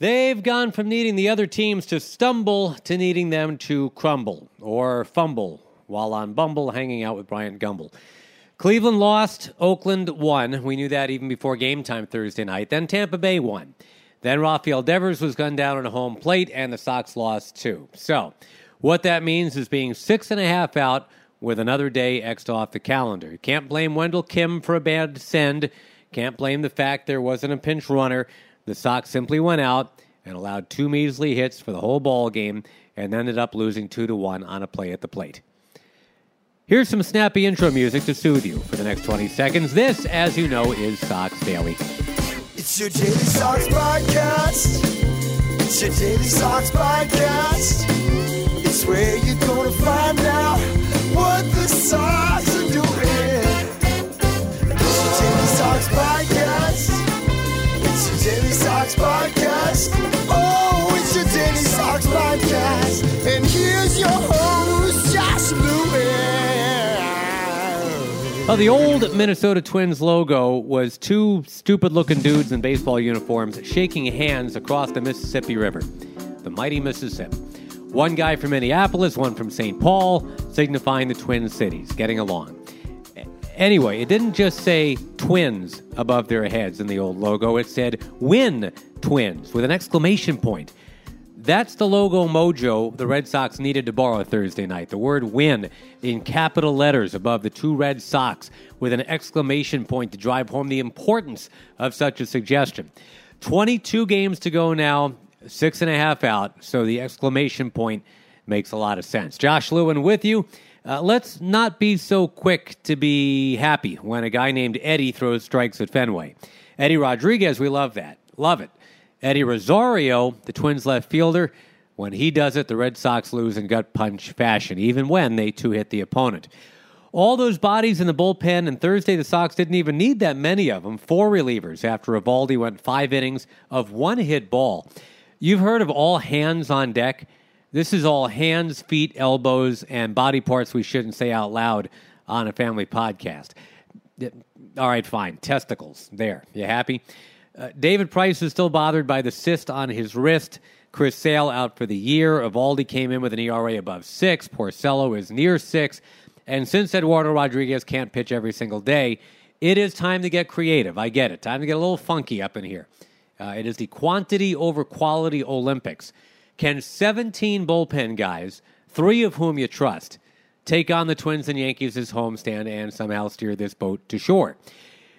They've gone from needing the other teams to stumble to needing them to crumble or fumble while on Bumble hanging out with Bryant Gumbel. Cleveland lost, Oakland won. We knew that even before game time Thursday night. Then Tampa Bay won. Then Rafael Devers was gunned down on a home plate, and the Sox lost too. So, what that means is being six and a half out with another day X'd off the calendar. Can't blame Wendell Kim for a bad send. Can't blame the fact there wasn't a pinch runner. The Sox simply went out and allowed two measly hits for the whole ball game and ended up losing two to one on a play at the plate. Here's some snappy intro music to soothe you for the next 20 seconds. This, as you know, is Sox Daily. It's your Daily Sox podcast. It's your Daily Sox podcast. It's where you're gonna find out what the Sox Daily Sox podcast. Oh, it's your Daily Sox podcast. And here's your host, Josh Lewin. Well, oh, the old Minnesota Twins logo was two stupid looking dudes in baseball uniforms shaking hands across the Mississippi River, the mighty Mississippi. One guy from Minneapolis, one from St. Paul, signifying the Twin Cities, getting along. Anyway, it didn't just say twins above their heads in the old logo, it said win twins with an exclamation point. That's the logo mojo the Red Sox needed to borrow Thursday night. The word win in capital letters above the two Red Sox with an exclamation point to drive home the importance of such a suggestion. 22 games to go now, six and a half out, so the exclamation point makes a lot of sense. Josh Lewin with you. Uh, let's not be so quick to be happy when a guy named Eddie throws strikes at Fenway. Eddie Rodriguez, we love that. Love it. Eddie Rosario, the Twins left fielder, when he does it, the Red Sox lose in gut punch fashion, even when they two hit the opponent. All those bodies in the bullpen, and Thursday the Sox didn't even need that many of them. Four relievers after Eovaldi went five innings of one hit ball. You've heard of all hands on deck. This is all hands, feet, elbows, and body parts we shouldn't say out loud on a family podcast. All right, fine. Testicles. There. You happy? Uh, David Price is still bothered by the cyst on his wrist. Chris Sale out for the year. Eovaldi came in with an ERA above six. Porcello is near six. And since Eduardo Rodriguez can't pitch every single day, it is time to get creative. I get it. Time to get a little funky up in here. Uh, it is the quantity over quality Olympics. Can 17 bullpen guys, three of whom you trust, take on the Twins and Yankees homestand and somehow steer this boat to shore?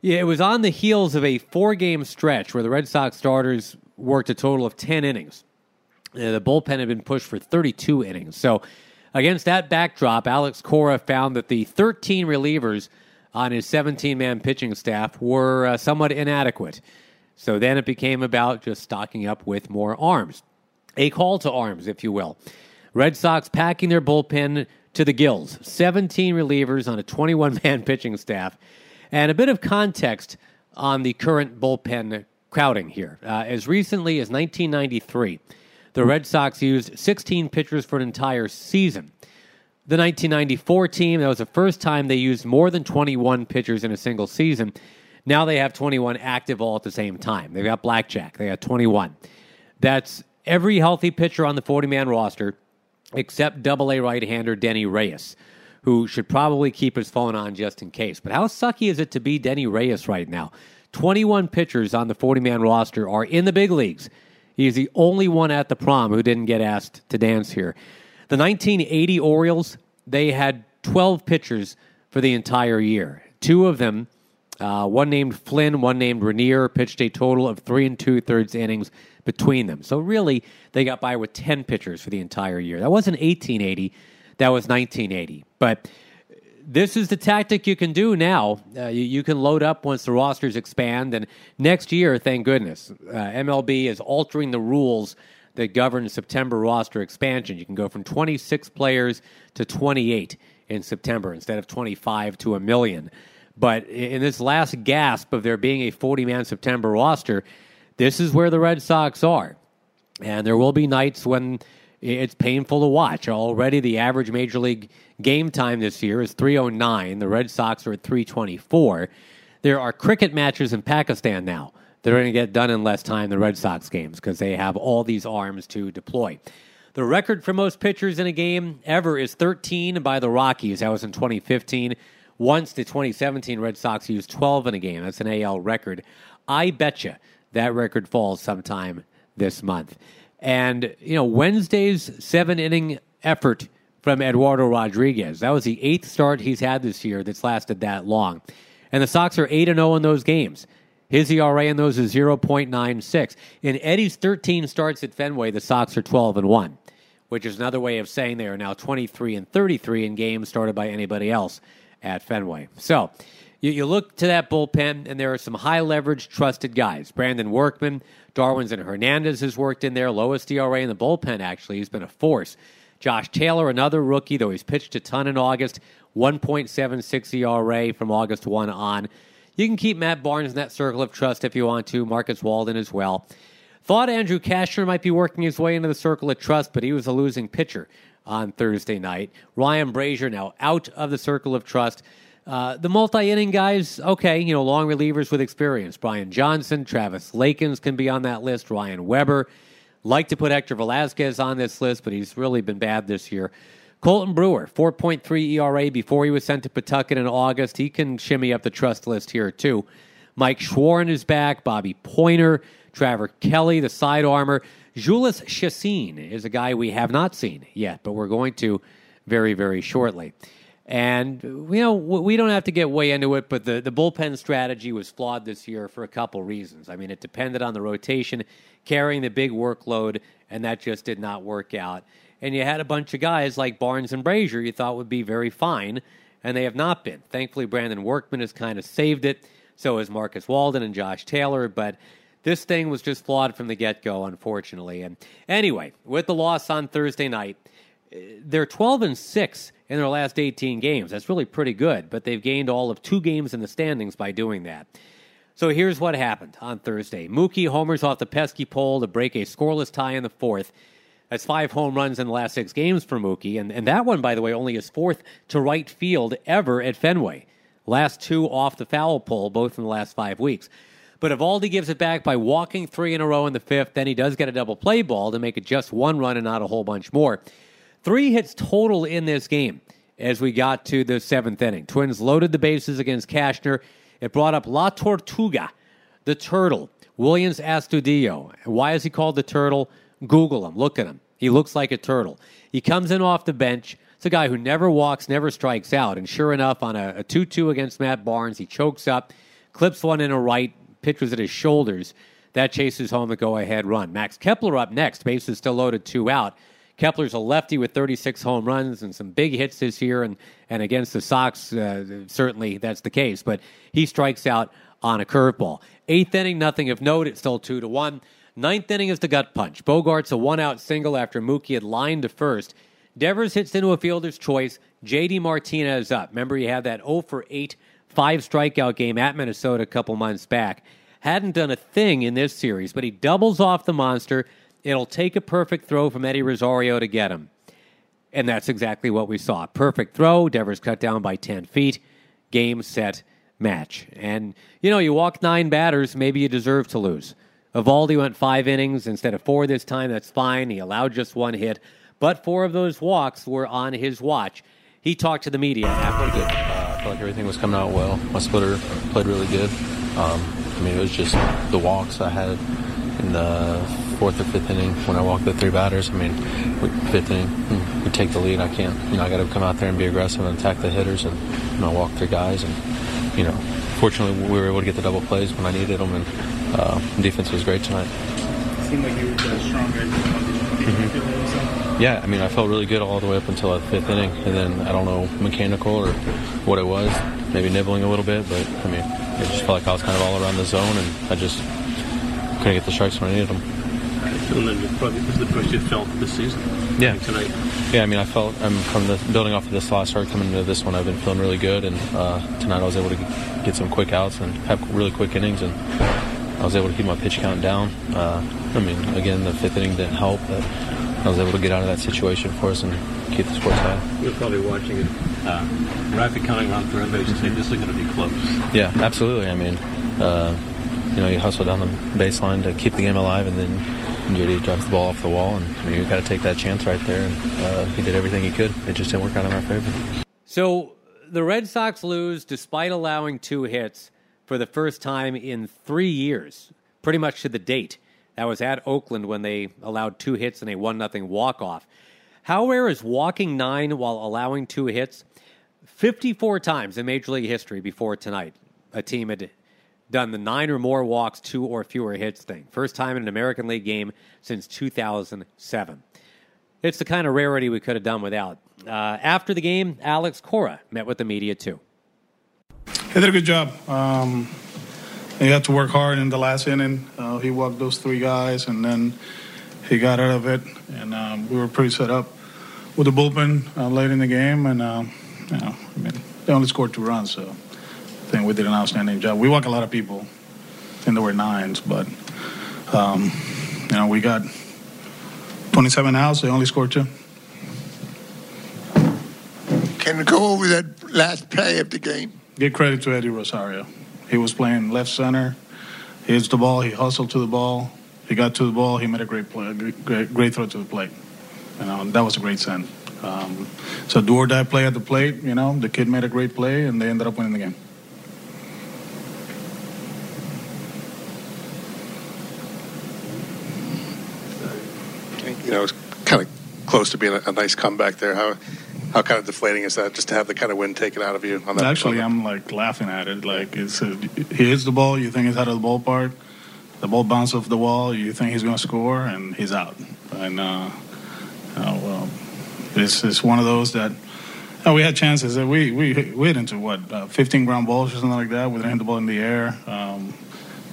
It was on the heels of a four game stretch where the Red Sox starters worked a total of 10 innings. Uh, the bullpen had been pushed for 32 innings. So, against that backdrop, Alex Cora found that the 13 relievers on his 17 man pitching staff were uh, somewhat inadequate. So then it became about just stocking up with more arms. A call to arms, if you will. Red Sox packing their bullpen to the gills. 17 relievers on a 21 man pitching staff. And a bit of context on the current bullpen crowding here. Uh, as recently as 1993, the Red Sox used 16 pitchers for an entire season. The 1994 team, that was the first time they used more than 21 pitchers in a single season. Now they have 21 active all at the same time. They've got Blackjack, they got 21. That's every healthy pitcher on the 40 man roster except double A right hander Denyi Reyes, who should probably keep his phone on just in case. But how sucky is it to be Denyi Reyes right now? 21 pitchers on the 40 man roster are in the big leagues. He's the only one at the prom who didn't get asked to dance here. The 1980 Orioles, they had 12 pitchers for the entire year. Two of them, uh, one named Flynn, one named Rainier, pitched a total of three and two thirds innings between them. So really, they got by with 10 pitchers for the entire year. That wasn't 1880, that was 1980. But this is the tactic you can do now. Uh, you, you, can load up once the rosters expand, and next year, thank goodness, uh, MLB is altering the rules that govern September roster expansion. You can go from 26 players to 28 in September instead of 25 to a million. But in this last gasp of there being a 40 man September roster, this is where the Red Sox are. And there will be nights when it's painful to watch. Already, the average major league game time this year is 309. The Red Sox are at 324. There are cricket matches in Pakistan now that are going to get done in less time than the Red Sox games because they have all these arms to deploy. The record for most pitchers in a game ever is 13 by the Rockies. That was in 2015. Once the 2017 Red Sox used 12 in a game. That's an AL record. I betcha that record falls sometime this month. And, you know, Wednesday's seven inning effort from Eduardo Rodriguez. That was the eighth start he's had this year that's lasted that long. And the Sox are 8 0 in those games. His ERA in those is 0.96. In Eddie's 13 starts at Fenway, the Sox are 12 and 1, which is another way of saying they are now 23 and 33 in games started by anybody else at Fenway. So you, you look to that bullpen, and there are some high leverage, trusted guys. Brandon Workman, Darwinzon Hernandez has worked in there. Lowest ERA in the bullpen, actually. He's been a force. Josh Taylor, another rookie, though he's pitched a ton in August, 1.76 ERA from August 1 on. You can keep Matt Barnes in that circle of trust if you want to, Marcus Walden as well. Thought Andrew Cashner might be working his way into the circle of trust, but he was a losing pitcher on Thursday night. Ryan Brasier now out of the circle of trust. Uh, the multi inning guys, okay, you know, long relievers with experience. Brian Johnson, Travis Lakins can be on that list. Ryan Weber. Like to put Hector Velazquez on this list, but he's really been bad this year. Colten Brewer, 4.3 ERA before he was sent to Pawtucket in August. He can shimmy up the trust list here, too. Mike Shawaryn is back. Bobby Poyner, Trevor Kelly, the side armor. Jhoulys Chacin is a guy we have not seen yet, but we're going to very, very shortly. And, you know, we don't have to get way into it, but the, the bullpen strategy was flawed this year for a couple reasons. I mean, it depended on the rotation carrying the big workload, and that just did not work out. And you had a bunch of guys like Barnes and Brasier you thought would be very fine, and they have not been. Thankfully, Brandon Workman has kind of saved it. So has Marcus Walden and Josh Taylor, but this thing was just flawed from the get go, unfortunately. And anyway, with the loss on Thursday night, eh, they're 12 and 6 in their last 18 games. That's really pretty good, but they've gained all of two games in the standings by doing that. So here's what happened on Thursday. Mookie homers off the pesky pole to break a scoreless tie in the fourth. That's five home runs in the last six games for Mookie. And, and that one, by the way, only his fourth to right field ever at Fenway. Last two off the foul pole, both in the last five weeks. But Eovaldi gives it back by walking three in a row in the fifth. Then he does get a double play ball to make it just one run and not a whole bunch more. Three hits total in this game as we got to the seventh inning. Twins loaded the bases against Cashner. It brought up La Tortuga, the turtle, Williams Astudillo. Why is he called the turtle? Google him. Look at him. He looks like a turtle. He comes in off the bench. It's a guy who never walks, never strikes out. And sure enough, on a 2 2 against Matt Barnes, he chokes up, clips one in a right, pitches at his shoulders. That chases home the go ahead run. Max Kepler up next. Bases still loaded, two out. Kepler's a lefty with 36 home runs and some big hits this year, and, and against the Sox, uh, certainly that's the case. But he strikes out on a curveball. Eighth inning, nothing of note. It's still two to one. Ninth inning is the gut punch. Bogaerts a one out single after Mookie had lined to first. Devers hits into a fielder's choice. JD Martinez up. Remember, he had that 0 for 8 five strikeout game at Minnesota a couple months back. Hadn't done a thing in this series, but he doubles off the monster. It'll take a perfect throw from Eddie Rosario to get him. And that's exactly what we saw. Perfect throw. Devers cut down by 10 feet. Game, set, match. And, you know, you walk nine batters, maybe you deserve to lose. Eovaldi went five innings instead of four this time. That's fine. He allowed just one hit. But four of those walks were on his watch. He talked to the media after. Good. Uh, I felt like everything was coming out well. My splitter played really good. Um, I mean, it was just the walks I had in the fourth or fifth inning when I walk the three batters. I mean, we, fifth inning, hmm, we take the lead. I can't, you know, I got to come out there and be aggressive and attack the hitters and, you know, walk three guys. And, you know, fortunately, we were able to get the double plays when I needed them, and uh, defense was great tonight. It seemed like you were stronger at the moment. Did you feel that yourself? Yeah, I mean, I felt really good all the way up until the fifth inning, and then I don't know mechanical or what it was, maybe nibbling a little bit, but I mean, it just felt like I was kind of all around the zone, and I just couldn't get the strikes when I needed them. And then probably this is the you felt this season. Yeah. Tonight. Yeah, I mean, I felt I'm from the building off of this last start coming into this one. I've been feeling really good, and uh, tonight I was able to get some quick outs and have really quick innings, and I was able to keep my pitch count down. Uh, I mean, again, the fifth inning didn't help, but I was able to get out of that situation for us and keep the score tied. You're probably watching it. Uh, rapid counting on third base and say this is going to be close. Yeah, absolutely. I mean, uh, you know, you hustle down the baseline to keep the game alive, and then JD drops the ball off the wall, and I mean, you got to take that chance right there. And uh, he did everything he could. It just didn't work out in our favor. So the Red Sox lose despite allowing two hits for the first time in three years, pretty much to the date. That was at Oakland when they allowed two hits and a one nothing walk off. How rare is walking nine while allowing two hits? 54 times in Major League history before tonight, a team had done the nine or more walks, two or fewer hits thing. First time in an American League game since 2007. It's the kind of rarity we could have done without. Uh, after the game, Alex Cora met with the media too. He did a good job. Um, he had to work hard in the last inning. Uh, he walked those three guys, and then he got out of it. And um, we were pretty set up with the bullpen uh, late in the game. And um, you know, I mean, they only scored two runs, so think we did an outstanding job. We walk a lot of people. I think there were nines, but um, you know, we got 27 outs. They only scored two. Can you go over that last play of the game? Give credit to Eddie Rosario. He was playing left center. He hits the ball. He hustled to the ball. He got to the ball. He made a great play, great, great throw to the plate. You know, that was a great send. Um, so do or die play at the plate. You know, the kid made a great play, and they ended up winning the game. You know, it's kind of close to being a, a nice comeback there. How how kind of deflating is that just to have the kind of wind taken out of you on that? Actually, on I'm like laughing at it. Like it's a, he hits the ball, you think it's out of the ballpark. The ball bounces off the wall, you think he's going to score, and he's out. And uh, uh, well, it's it's one of those that. uh, we had chances that we we we hit into what uh, 15 ground balls or something like that. We didn't hit the ball in the air. Um,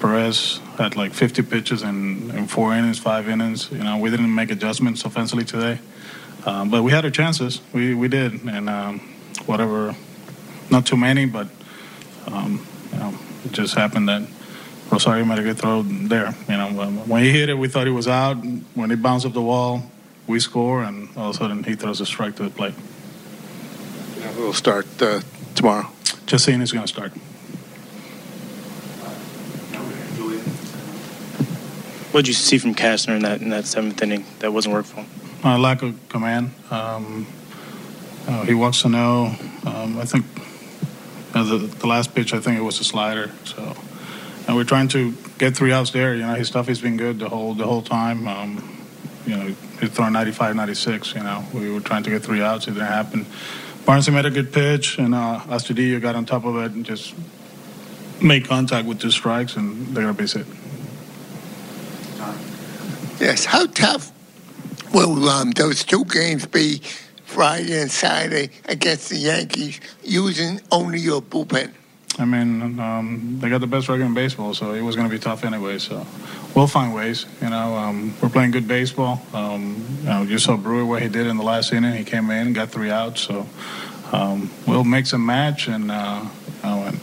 Perez had like 50 pitches in, in four innings, five innings. You know, we didn't make adjustments offensively today, um, but we had our chances. We we did, and um, whatever, not too many, but um, you know, it just happened that Rosario made a good throw there. You know, when- he hit it, we thought he was out. When he bounced off the wall, we score, and all of a sudden he throws a strike to the plate. Know, we'll start uh, tomorrow. Just saying, he's going to start. What did you see from Cashner in that in that seventh inning that wasn't working for him? uh, lack of command. Um, uh, he wants to know. Um, I think uh, the, the last pitch, I think it was a slider. So, and we're trying to get three outs there. You know, his stuff has been good the whole the whole time. Um, you know, he's throwing 95, 96. You know, we were trying to get three outs. It didn't happen. Barnes made a good pitch, and uh, Astudillo got on top of it and just made contact with two strikes, and they got a base hit. Yes. How tough will um, those two games be, Friday and Saturday, against the Yankees, using only your bullpen? I mean, um, they got the best record in baseball, so it was going to be tough anyway. So we'll find ways. You know, um, we're playing good baseball. Um, you know, you saw Brewer what he did in the last inning. He came in, got three outs. So um, we'll mix and match, and, uh, and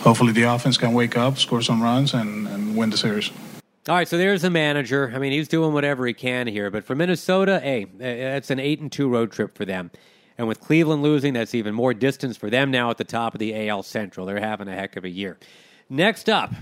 hopefully the offense can wake up, score some runs, and, and win the series. All right, so there's the manager. I mean, he's doing whatever he can here. But for Minnesota, hey, it's an eight and two road trip for them. And with Cleveland losing, that's even more distance for them now at the top of the AL Central. They're having a heck of a year. Next up,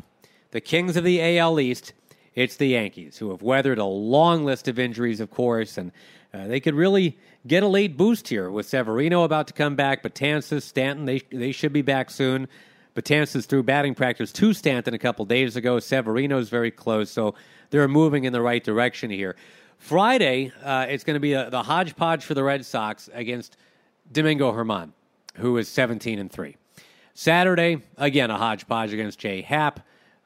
the Kings of the AL East. It's the Yankees, who have weathered a long list of injuries, of course, and uh, they could really get a late boost here with Severino about to come back, Betances, Stanton, they, they should be back soon. Betances threw batting practice to Stanton a couple days ago. Severino's very close, so they're moving in the right direction here. Friday, uh, it's going to be a, the hodgepodge for the Red Sox against Domingo German, who is 17 and 3. Saturday, again, a hodgepodge against Jay Happ.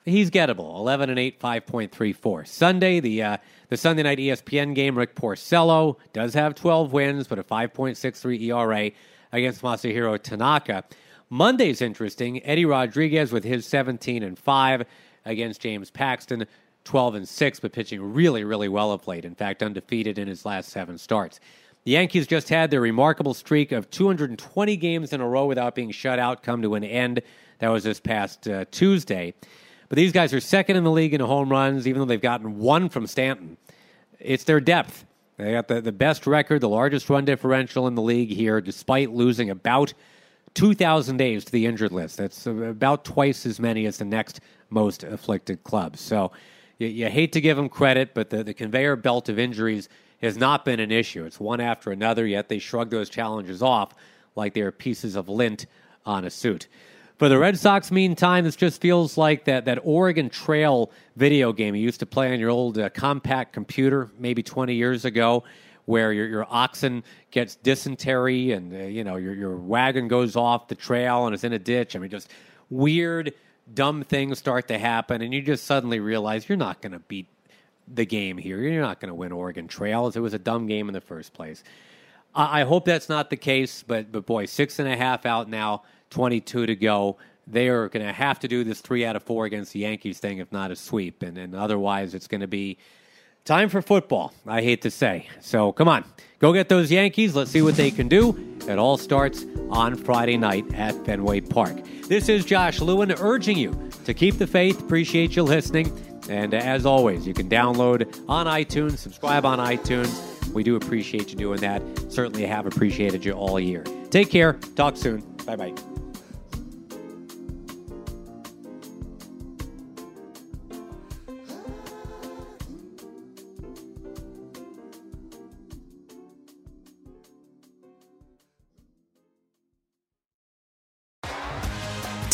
He's gettable. 11 and 8, 5.34. Sunday, the uh, the Sunday night ESPN game, Rick Porcello does have 12 wins, but a 5.63 ERA against Masahiro Tanaka. Monday's interesting. Eddie Rodriguez with his 17 and 5 against James Paxton, 12 and 6, but pitching really, really well of late. In fact, undefeated in his last seven starts. The Yankees just had their remarkable streak of 220 games in a row without being shut out come to an end. That was this past uh, Tuesday. But these guys are second in the league in home runs, even though they've gotten one from Stanton. It's their depth. They got the, the best record, the largest run differential in the league here, despite losing about 2,000 days to the injured list. That's about twice as many as the next most afflicted club. So you, you hate to give them credit, but the, the conveyor belt of injuries has not been an issue. It's one after another, yet they shrug those challenges off like they're pieces of lint on a suit. For the Red Sox, meantime, this just feels like that, that Oregon Trail video game you used to play on your old uh, Compaq computer maybe 20 years ago, where your, your oxen gets dysentery and uh, you know your, your wagon goes off the trail and is in a ditch. I mean, just weird, dumb things start to happen, and you just suddenly realize you're not going to beat the game here. You're not going to win Oregon Trails. It was a dumb game in the first place. I, I hope that's not the case, but but boy, six and a half out now. 22 to go. They are going to have to do this three out of four against the Yankees thing, if not a sweep. And, and otherwise, it's going to be time for football, I hate to say. So come on, go get those Yankees. Let's see what they can do. It all starts on Friday night at Fenway Park. This is Josh Lewin urging you to keep the faith. Appreciate you listening. And as always, you can download on iTunes, subscribe on iTunes. We do appreciate you doing that. Certainly have appreciated you all year. Take care. Talk soon. Bye bye.